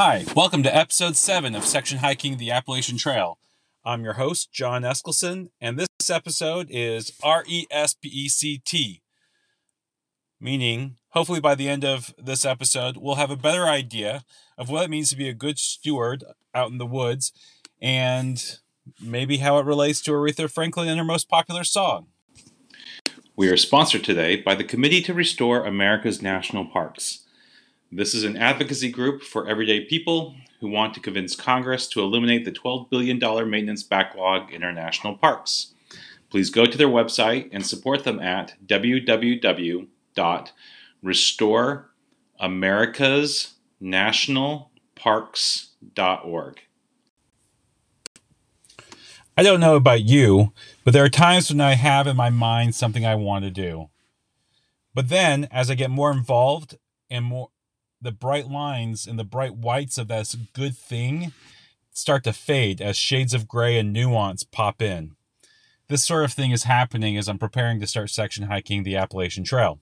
Hi, welcome to episode 7 of Section Hiking the Appalachian Trail. I'm your host, John Eskelson, and this episode is R E S P E C T, meaning hopefully by the end of this episode, we'll have a better idea of what it means to be a good steward out in the woods and maybe how it relates to Aretha Franklin and her most popular song. We are sponsored today by the Committee to Restore America's National Parks. This is an advocacy group for everyday people who want to convince Congress to eliminate the $12 billion maintenance backlog in our national parks. Please go to their website and support them at www.restoreamericasnationalparks.org. I don't know about you, but there are times when I have in my mind something I want to do. But then, as I get more involved and more the bright lines and the bright whites of this good thing start to fade as shades of gray and nuance pop in. This sort of thing is happening as I'm preparing to start section hiking the Appalachian Trail.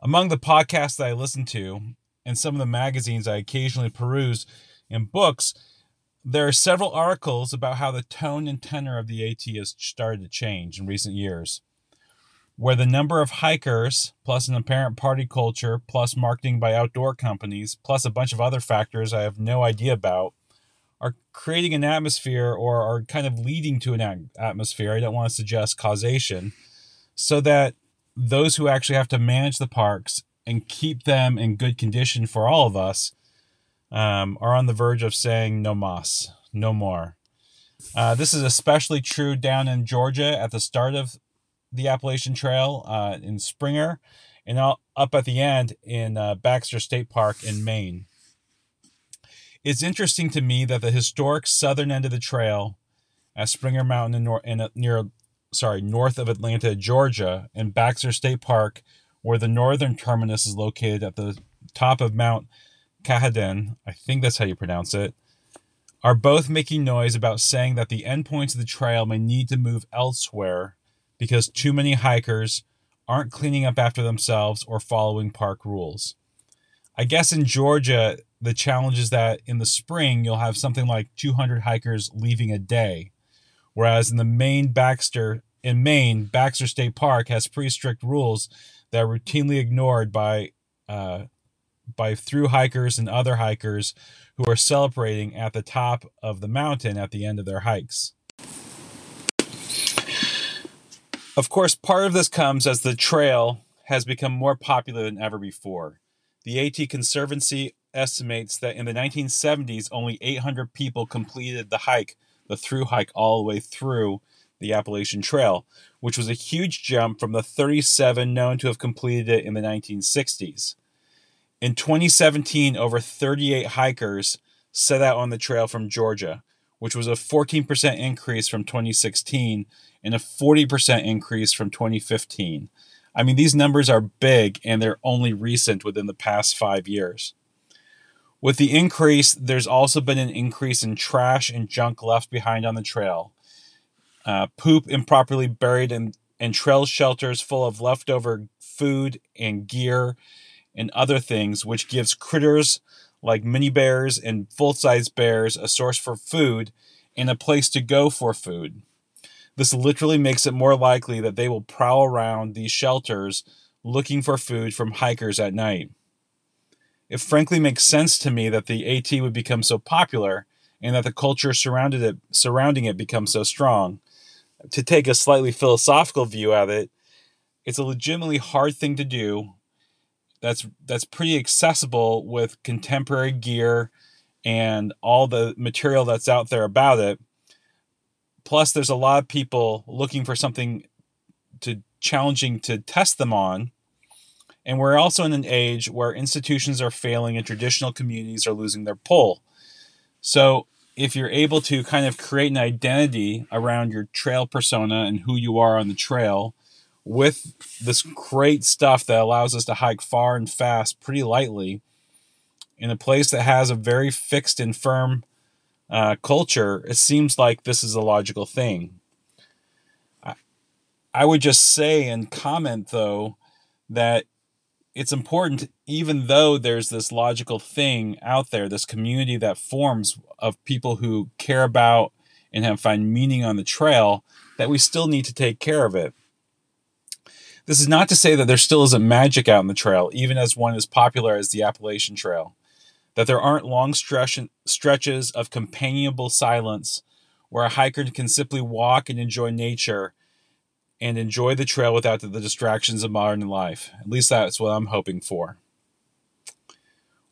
Among the podcasts that I listen to and some of the magazines I occasionally peruse and books, there are several articles about how the tone and tenor of the AT has started to change in recent years where the number of hikers plus an apparent party culture plus marketing by outdoor companies plus a bunch of other factors I have no idea about are creating an atmosphere or are kind of leading to an atmosphere. I don't want to suggest causation so that those who actually have to manage the parks and keep them in good condition for all of us um, are on the verge of saying no mas, no more. Uh, this is especially true down in Georgia at the start of the Appalachian Trail uh, in Springer, and up at the end in uh, Baxter State Park in Maine. It's interesting to me that the historic southern end of the trail at Springer Mountain in, nor- in near, sorry, north of Atlanta, Georgia, and Baxter State Park, where the northern terminus is located at the top of Mount Katahdin, I think that's how you pronounce it, are both making noise about saying that the endpoints of the trail may need to move elsewhere because too many hikers aren't cleaning up after themselves or following park rules. I guess in Georgia, the challenge is that in the spring, you'll have something like 200 hikers leaving a day. Whereas in the main Baxter, in Maine, Baxter State Park has pretty strict rules that are routinely ignored by, uh, by through hikers and other hikers who are celebrating at the top of the mountain at the end of their hikes. Of course, part of this comes as the trail has become more popular than ever before. The AT Conservancy estimates that in the 1970s, only 800 people completed the hike, the through hike, all the way through the Appalachian Trail, which was a huge jump from the 37 known to have completed it in the 1960s. In 2017, over 38 hikers set out on the trail from Georgia, which was a 14% increase from 2016 and a 40% increase from 2015. I mean, these numbers are big and they're only recent within the past five years. With the increase, there's also been an increase in trash and junk left behind on the trail. Uh, poop improperly buried in, in trail shelters full of leftover food and gear and other things, which gives critters like mini bears and full size bears a source for food and a place to go for food. This literally makes it more likely that they will prowl around these shelters looking for food from hikers at night. It frankly makes sense to me that the AT would become so popular and that the culture surrounded it, surrounding it becomes so strong. To take a slightly philosophical view of it, it's a legitimately hard thing to do. That's that's pretty accessible with contemporary gear and all the material that's out there about it Plus, there's a lot of people looking for something to challenging to test them on. And we're also in an age where institutions are failing and traditional communities are losing their pull. So, if you're able to kind of create an identity around your trail persona and who you are on the trail with this great stuff that allows us to hike far and fast pretty lightly in a place that has a very fixed and firm uh, culture, it seems like this is a logical thing. I, I would just say and comment, though, that it's important, even though there's this logical thing out there, this community that forms of people who care about and have find meaning on the trail, that we still need to take care of it. This is not to say that there still isn't magic out in the trail, even as one as popular as the Appalachian Trail. That there aren't long stretch- stretches of companionable silence where a hiker can simply walk and enjoy nature and enjoy the trail without the, the distractions of modern life. At least that's what I'm hoping for.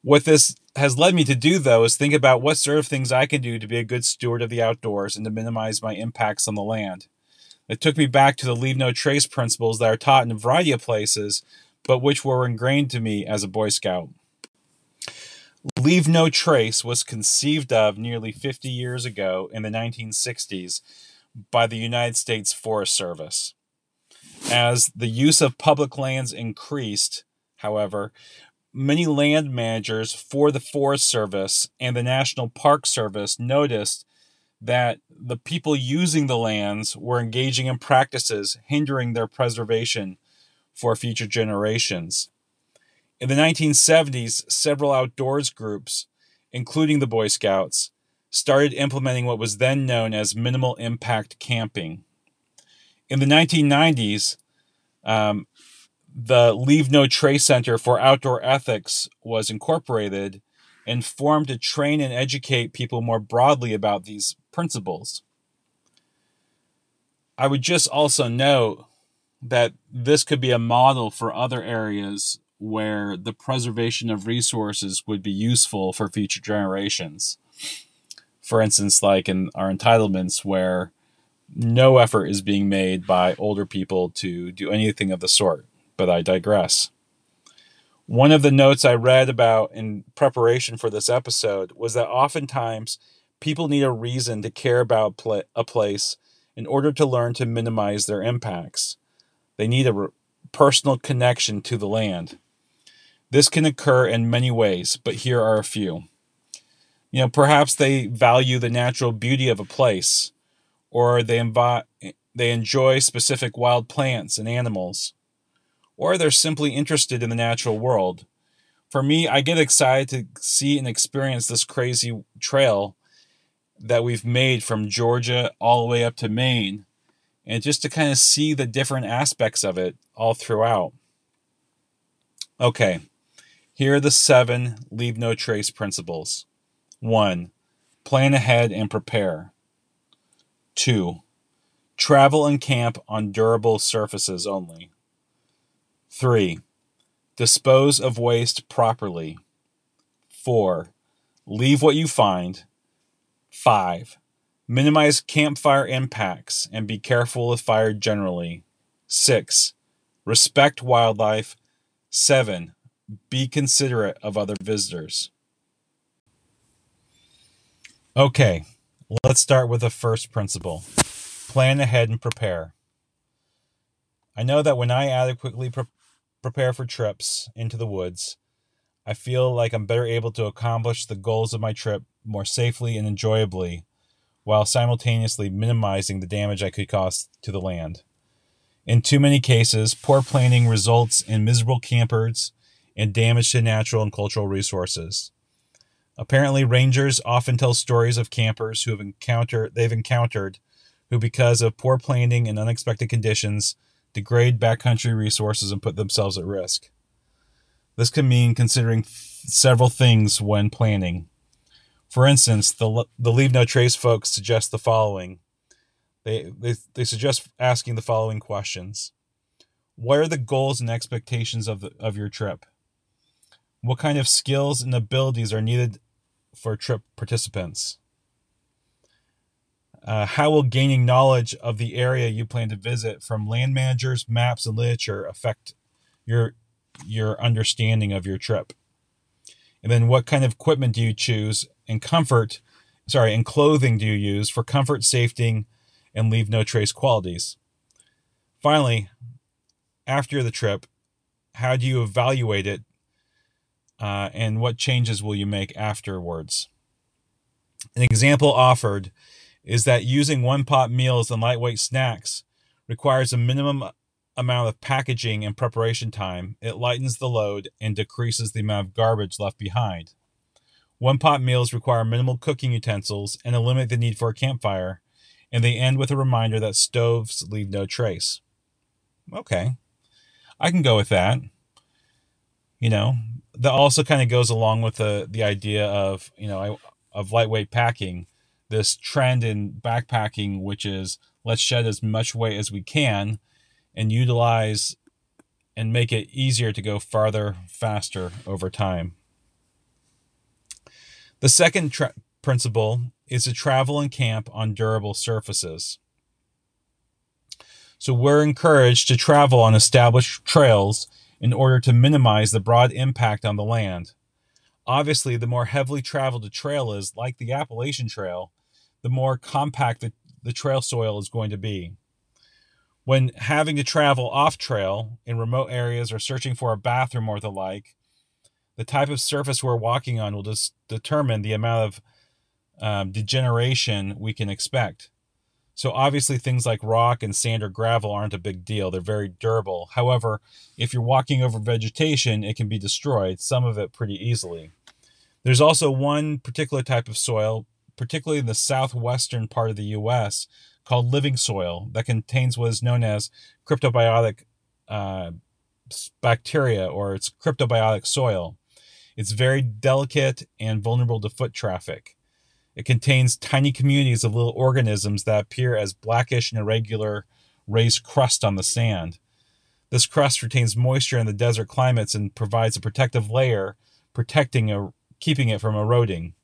What this has led me to do, though, is think about what sort of things I can do to be a good steward of the outdoors and to minimize my impacts on the land. It took me back to the leave no trace principles that are taught in a variety of places, but which were ingrained to me as a Boy Scout. Leave No Trace was conceived of nearly 50 years ago in the 1960s by the United States Forest Service. As the use of public lands increased, however, many land managers for the Forest Service and the National Park Service noticed that the people using the lands were engaging in practices hindering their preservation for future generations. In the 1970s, several outdoors groups, including the Boy Scouts, started implementing what was then known as minimal impact camping. In the 1990s, um, the Leave No Trace Center for Outdoor Ethics was incorporated and formed to train and educate people more broadly about these principles. I would just also note that this could be a model for other areas where the preservation of resources would be useful for future generations. For instance, like in our entitlements, where no effort is being made by older people to do anything of the sort. But I digress. One of the notes I read about in preparation for this episode was that oftentimes people need a reason to care about a place in order to learn to minimize their impacts. They need a re- personal connection to the land. This can occur in many ways, but here are a few. You know, perhaps they value the natural beauty of a place or they envi- they enjoy specific wild plants and animals, or they're simply interested in the natural world. For me, I get excited to see and experience this crazy trail that we've made from Georgia all the way up to Maine, and just to kind of see the different aspects of it all throughout. Okay, here are the seven leave no trace principles. One, plan ahead and prepare. 2. Travel and camp on durable surfaces only. 3. Dispose of waste properly. 4. Leave what you find. 5. Minimize campfire impacts and be careful with fire generally. 6. Respect wildlife. 7. Be considerate of other visitors. Okay, Let's start with the first principle plan ahead and prepare. I know that when I adequately pre- prepare for trips into the woods, I feel like I'm better able to accomplish the goals of my trip more safely and enjoyably while simultaneously minimizing the damage I could cause to the land. In too many cases, poor planning results in miserable campers and damage to natural and cultural resources. Apparently, rangers often tell stories of campers who have encountered they've encountered who because of poor planning and unexpected conditions degrade backcountry resources and put themselves at risk. This can mean considering several things when planning. For instance, the, the Leave No Trace folks suggest the following. They, they, they suggest asking the following questions What are the goals and expectations of, the, of your trip? What kind of skills and abilities are needed for trip participants? Uh, how will gaining knowledge of the area you plan to visit from land managers, maps, and literature affect your your understanding of your trip? And then, what kind of equipment do you choose and comfort? Sorry, and clothing do you use for comfort, safety, and leave no trace qualities? Finally, after the trip, how do you evaluate it uh, and what changes will you make afterwards? An example offered is that using one pot meals and lightweight snacks requires a minimum amount of packaging and preparation time, it lightens the load and decreases the amount of garbage left behind. One pot meals require minimal cooking utensils and eliminate the need for a campfire, and they end with a reminder that stoves leave no trace. Okay, I can go with that. You know, that also kind of goes along with the the idea of you know of lightweight packing, this trend in backpacking, which is let's shed as much weight as we can, and utilize and make it easier to go farther faster over time. The second tra- principle is to travel and camp on durable surfaces. So we're encouraged to travel on established trails in order to minimize the broad impact on the land. Obviously, the more heavily traveled a trail is, like the Appalachian Trail, the more compact the, the trail soil is going to be. When having to travel off trail in remote areas or searching for a bathroom or the like, the type of surface we're walking on will just determine the amount of um, degeneration we can expect. So obviously things like rock and sand or gravel aren't a big deal. They're very durable. However, if you're walking over vegetation, it can be destroyed, some of it pretty easily. There's also one particular type of soil, particularly in the southwestern part of the US, called living soil that contains what is known as cryptobiotic uh, bacteria or it's cryptobiotic soil. It's very delicate and vulnerable to foot traffic. It contains tiny communities of little organisms that appear as blackish and irregular raised crust on the sand. This crust retains moisture in the desert climates and provides a protective layer, protecting a, keeping it from eroding.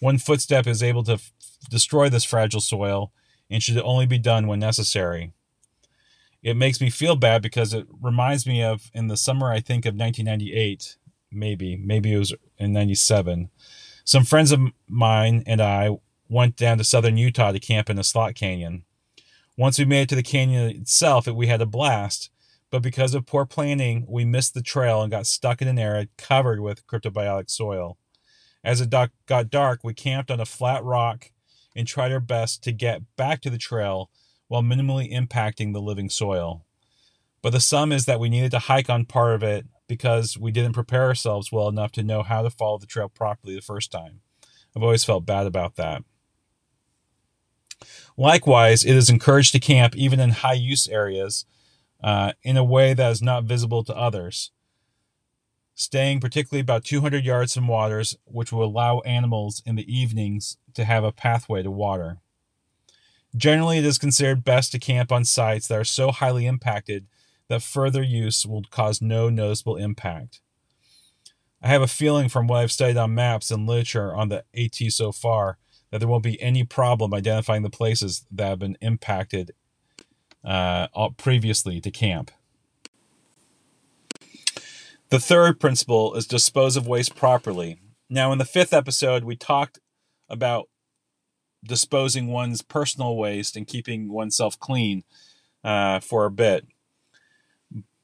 One footstep is able to f- destroy this fragile soil and should only be done when necessary. It makes me feel bad because it reminds me of in the summer, I think, of 1998, maybe, maybe it was in 97 some friends of mine and I went down to southern Utah to camp in the Slot Canyon. Once we made it to the canyon itself, we had a blast, but because of poor planning, we missed the trail and got stuck in an area covered with cryptobiotic soil. As it got dark, we camped on a flat rock and tried our best to get back to the trail while minimally impacting the living soil. But the sum is that we needed to hike on part of it because we didn't prepare ourselves well enough to know how to follow the trail properly the first time. I've always felt bad about that. Likewise, it is encouraged to camp even in high use areas uh, in a way that is not visible to others, staying particularly about 200 yards from waters, which will allow animals in the evenings to have a pathway to water. Generally, it is considered best to camp on sites that are so highly impacted that further use will cause no noticeable impact. I have a feeling from what I've studied on maps and literature on the AT so far that there won't be any problem identifying the places that have been impacted uh, previously to camp. The third principle is dispose of waste properly. Now, in the fifth episode, we talked about disposing one's personal waste and keeping oneself clean uh, for a bit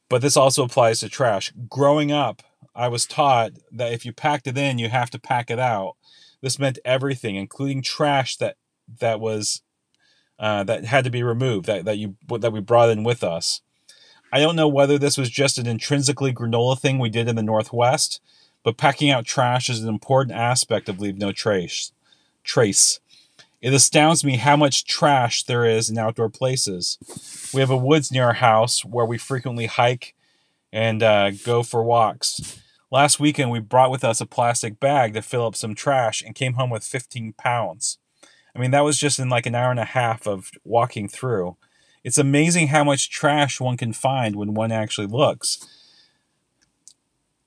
but this also applies to trash. Growing up, I was taught that if you packed it in, you have to pack it out. This meant everything, including trash that that was uh, that had to be removed that that you that we brought in with us. I don't know whether this was just an intrinsically granola thing we did in the Northwest, but packing out trash is an important aspect of leave no trace. Trace. It astounds me how much trash there is in outdoor places. We have a woods near our house where we frequently hike and uh, go for walks. Last weekend, we brought with us a plastic bag to fill up some trash and came home with 15 pounds. I mean, that was just in like an hour and a half of walking through. It's amazing how much trash one can find when one actually looks.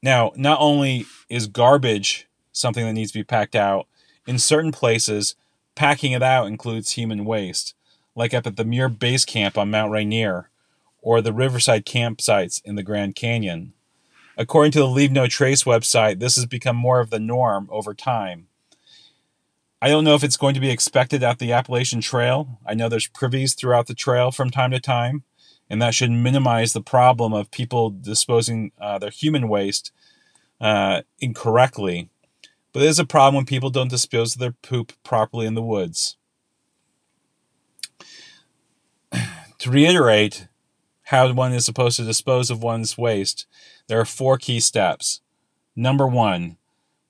Now, not only is garbage something that needs to be packed out, in certain places, Packing it out includes human waste, like up at the Muir Base Camp on Mount Rainier, or the Riverside campsites in the Grand Canyon. According to the Leave No Trace website, this has become more of the norm over time. I don't know if it's going to be expected at the Appalachian Trail. I know there's privies throughout the trail from time to time, and that should minimize the problem of people disposing uh, their human waste uh, incorrectly. But there's a problem when people don't dispose of their poop properly in the woods. to reiterate, how one is supposed to dispose of one's waste, there are four key steps. Number one,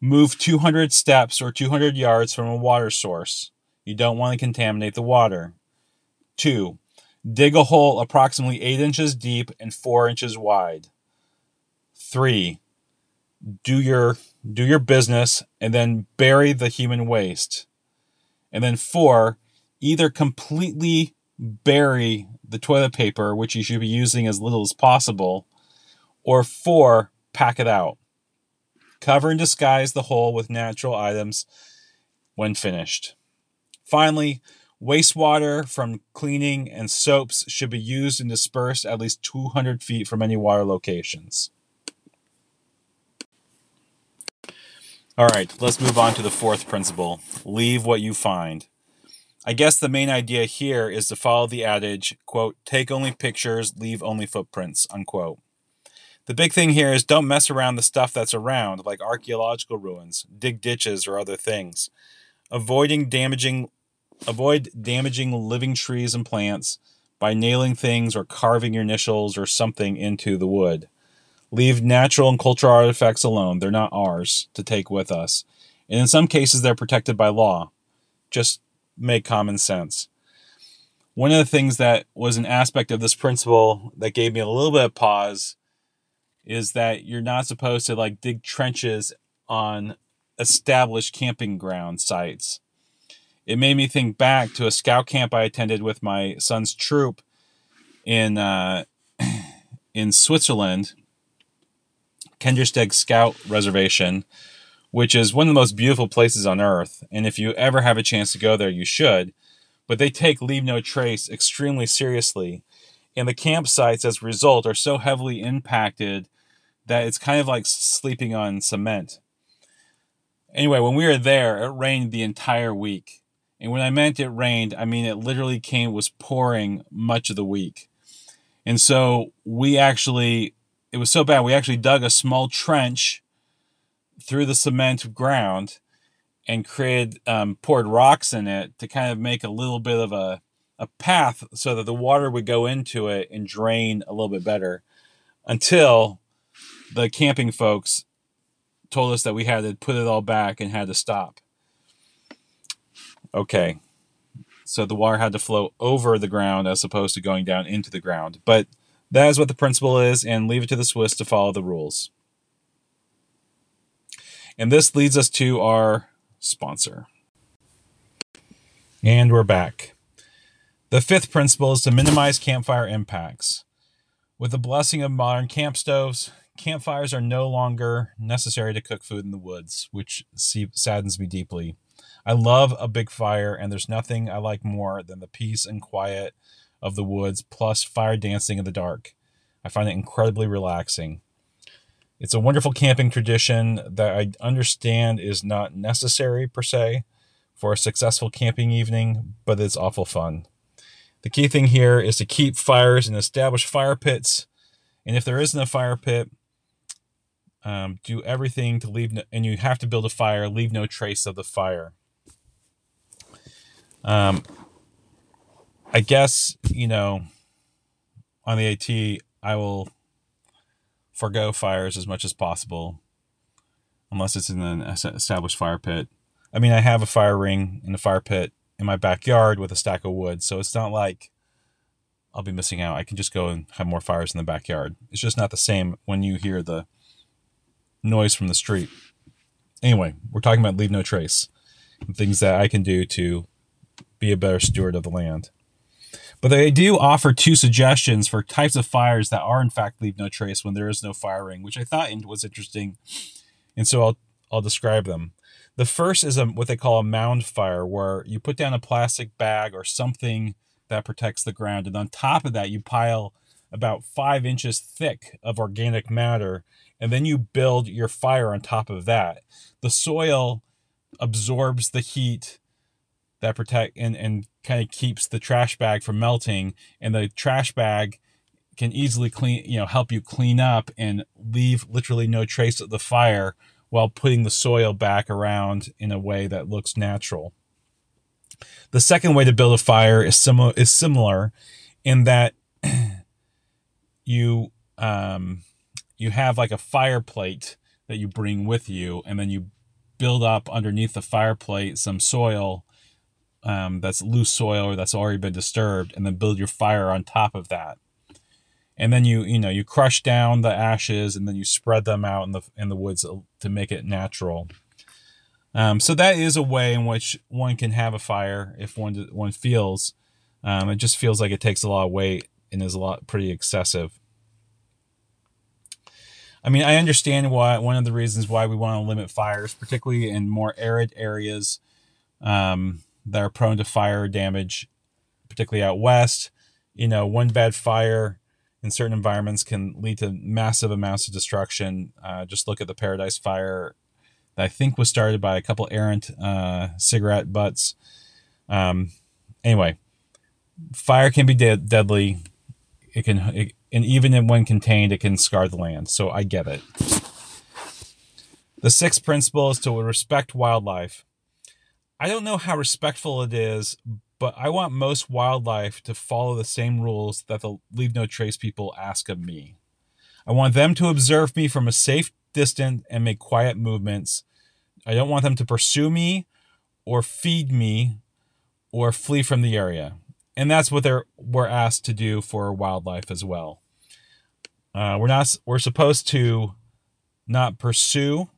move 200 steps or 200 yards from a water source. You don't want to contaminate the water. Two, dig a hole approximately 8 inches deep and 4 inches wide. Three, do your do your business and then bury the human waste. And then four, either completely bury the toilet paper, which you should be using as little as possible, or four, pack it out. Cover and disguise the hole with natural items when finished. Finally, wastewater from cleaning and soaps should be used and dispersed at least 200 feet from any water locations. All right, let's move on to the fourth principle leave what you find. I guess the main idea here is to follow the adage, quote, take only pictures, leave only footprints, unquote. The big thing here is don't mess around the stuff that's around, like archaeological ruins, dig ditches or other things. Avoiding damaging avoid damaging living trees and plants by nailing things or carving your initials or something into the wood. Leave natural and cultural artifacts alone. They're not ours to take with us. And in some cases they're protected by law. Just make common sense. One of the things that was an aspect of this principle that gave me a little bit of pause is that you're not supposed to like dig trenches on established camping ground sites. It made me think back to a scout camp I attended with my son's troop in uh, in Switzerland, Kandersteg Scout Reservation, which is one of the most beautiful places on earth. And if you ever have a chance to go there, you should. But they take Leave No Trace extremely seriously. And the campsites, as a result, are so heavily impacted that it's kind of like sleeping on cement. Anyway, when we were there, it rained the entire week. And when I meant it rained, I mean it literally came, was pouring much of the week. And so we actually, it was so bad, we actually dug a small trench through the cement ground and created um, poured rocks in it to kind of make a little bit of a a path so that the water would go into it and drain a little bit better until the camping folks told us that we had to put it all back and had to stop. Okay. So the water had to flow over the ground as opposed to going down into the ground. But that is what the principle is, and leave it to the Swiss to follow the rules. And this leads us to our sponsor. And we're back. The fifth principle is to minimize campfire impacts. With the blessing of modern camp stoves, campfires are no longer necessary to cook food in the woods, which saddens me deeply. I love a big fire, and there's nothing I like more than the peace and quiet of the woods, plus fire dancing in the dark. I find it incredibly relaxing. It's a wonderful camping tradition that I understand is not necessary per se for a successful camping evening, but it's awful fun. The key thing here is to keep fires and establish fire pits. And if there isn't a fire pit, um, do everything to leave, no, and you have to build a fire, leave no trace of the fire. Um, I guess, you know, on the AT, I will forego fires as much as possible, unless it's in an established fire pit. I mean, I have a fire ring in the fire pit in my backyard with a stack of wood, so it's not like I'll be missing out. I can just go and have more fires in the backyard. It's just not the same when you hear the noise from the street. Anyway, we're talking about leave no trace things that I can do to be a better steward of the land. But they do offer two suggestions for types of fires that are in fact leave no trace when there is no firing, which I thought was interesting, and so I'll I'll describe them. The first is a, what they call a mound fire, where you put down a plastic bag or something that protects the ground, and on top of that you pile about five inches thick of organic matter, and then you build your fire on top of that. The soil absorbs the heat that protect and, and kind of keeps the trash bag from melting. And the trash bag can easily clean you know help you clean up and leave literally no trace of the fire while putting the soil back around in a way that looks natural. The second way to build a fire is similar is similar in that you um, you have like a fire plate that you bring with you, and then you build up underneath the fire plate some soil um, that's loose soil or that's already been disturbed, and then build your fire on top of that. And then you you know you crush down the ashes, and then you spread them out in the in the woods to make it natural. Um, so that is a way in which one can have a fire if one one feels. Um, it just feels like it takes a lot of weight and is a lot pretty excessive. I mean, I understand why one of the reasons why we want to limit fires, particularly in more arid areas um, that are prone to fire damage, particularly out west. You know, one bad fire in certain environments can lead to massive amounts of destruction. Uh, just look at the Paradise Fire that I think was started by a couple errant uh, cigarette butts. Um, anyway, fire can be de- deadly. It can, it, and even when contained, it can scar the land. So I get it. The sixth principle is to respect wildlife. I don't know how respectful it is, but I want most wildlife to follow the same rules that the Leave No Trace people ask of me. I want them to observe me from a safe distance and make quiet movements. I don't want them to pursue me or feed me or flee from the area. And that's what they're we're asked to do for wildlife as well. Uh, we're not we're supposed to not pursue,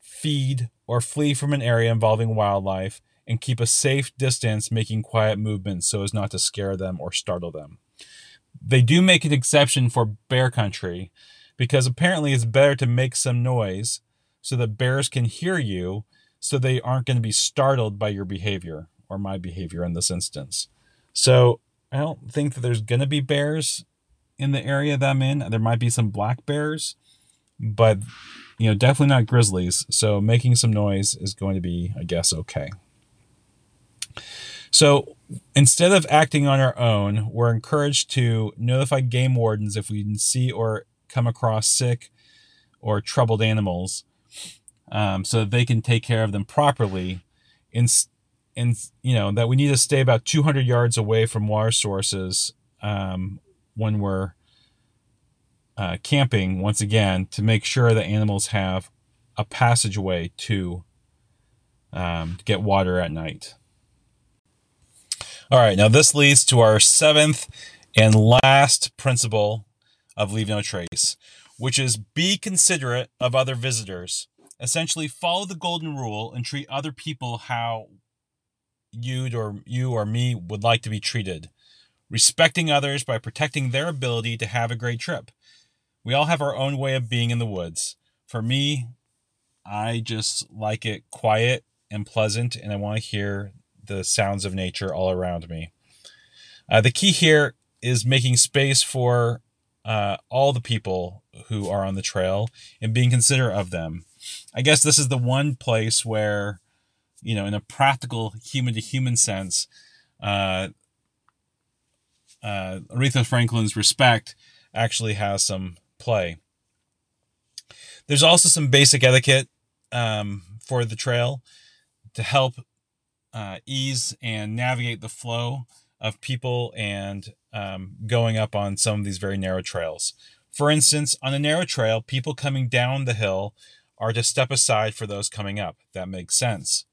feed, or flee from an area involving wildlife and keep a safe distance, making quiet movements so as not to scare them or startle them. They do make an exception for bear country because apparently it's better to make some noise so that bears can hear you so they aren't going to be startled by your behavior or my behavior in this instance. So I don't think that there's going to be bears in the area that I'm in. There might be some black bears, but you know, definitely not grizzlies. So making some noise is going to be, I guess, okay. So instead of acting on our own, we're encouraged to notify game wardens if we see or come across sick or troubled animals um, so that they can take care of them properly. In, in, you know, that we need to stay about 200 yards away from water sources um, when we're uh, camping, once again, to make sure that animals have a passageway to, um, to get water at night. All right, now this leads to our seventh and last principle of Leave No Trace, which is be considerate of other visitors. Essentially, follow the golden rule and treat other people how you'd or you or me would like to be treated, respecting others by protecting their ability to have a great trip. We all have our own way of being in the woods. For me, I just like it quiet and pleasant, and I want to hear the sounds of nature all around me. Uh, the key here is making space for uh, all the people who are on the trail and being considerate of them. I guess this is the one place where, you know, in a practical human to human sense, uh, uh, Aretha Franklin's respect actually has some play. There's also some basic etiquette um, for the trail to help uh, ease and navigate the flow of people and um, going up on some of these very narrow trails. For instance, on a narrow trail, people coming down the hill are to step aside for those coming up. That makes sense.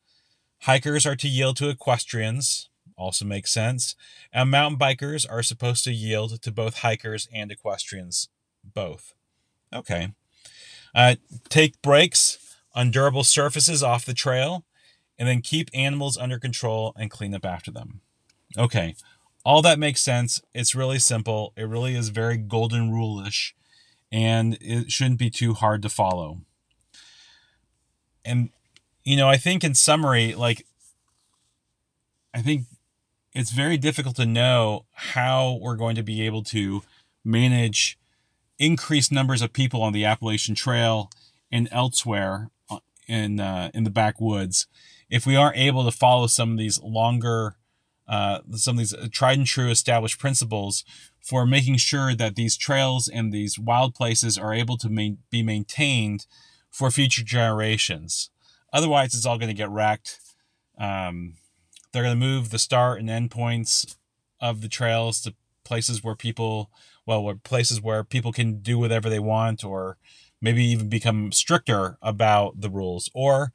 Hikers are to yield to equestrians, also makes sense. And mountain bikers are supposed to yield to both hikers and equestrians, both. Okay. Uh, take breaks on durable surfaces off the trail, and then keep animals under control and clean up after them. Okay, all that makes sense. It's really simple. It really is very golden rule ish, and it shouldn't be too hard to follow and you know, I think in summary, like I think it's very difficult to know how we're going to be able to manage increased numbers of people on the Appalachian Trail and elsewhere uh, in uh, in the backwoods if we aren't able to follow some of these longer uh, some of these tried and true established principles for making sure that these trails and these wild places are able to be maintained for future generations. Otherwise, it's all going to get wrecked. Um, they're going to move the start and end points of the trails to places where people well, places where people can do whatever they want, or maybe even become stricter about the rules, or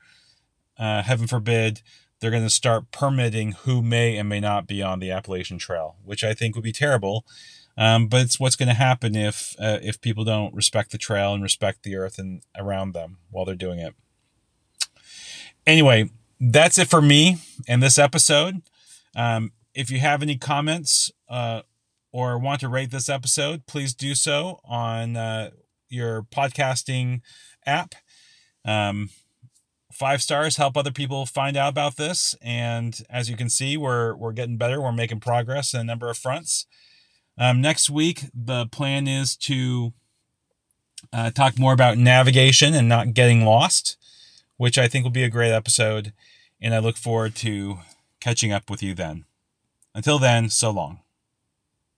uh, heaven forbid, they're going to start permitting who may and may not be on the Appalachian Trail, which I think would be terrible. Um, but it's what's going to happen if uh, if people don't respect the trail and respect the earth and around them while they're doing it. Anyway, that's it for me in this episode. Um, if you have any comments uh, or want to rate this episode, please do so on uh, your podcasting app. Um, five stars help other people find out about this, and as you can see, we're we're getting better. We're making progress in a number of fronts. Um, next week, the plan is to uh, talk more about navigation and not getting lost, which I think will be a great episode. And I look forward to catching up with you then. Until then, so long.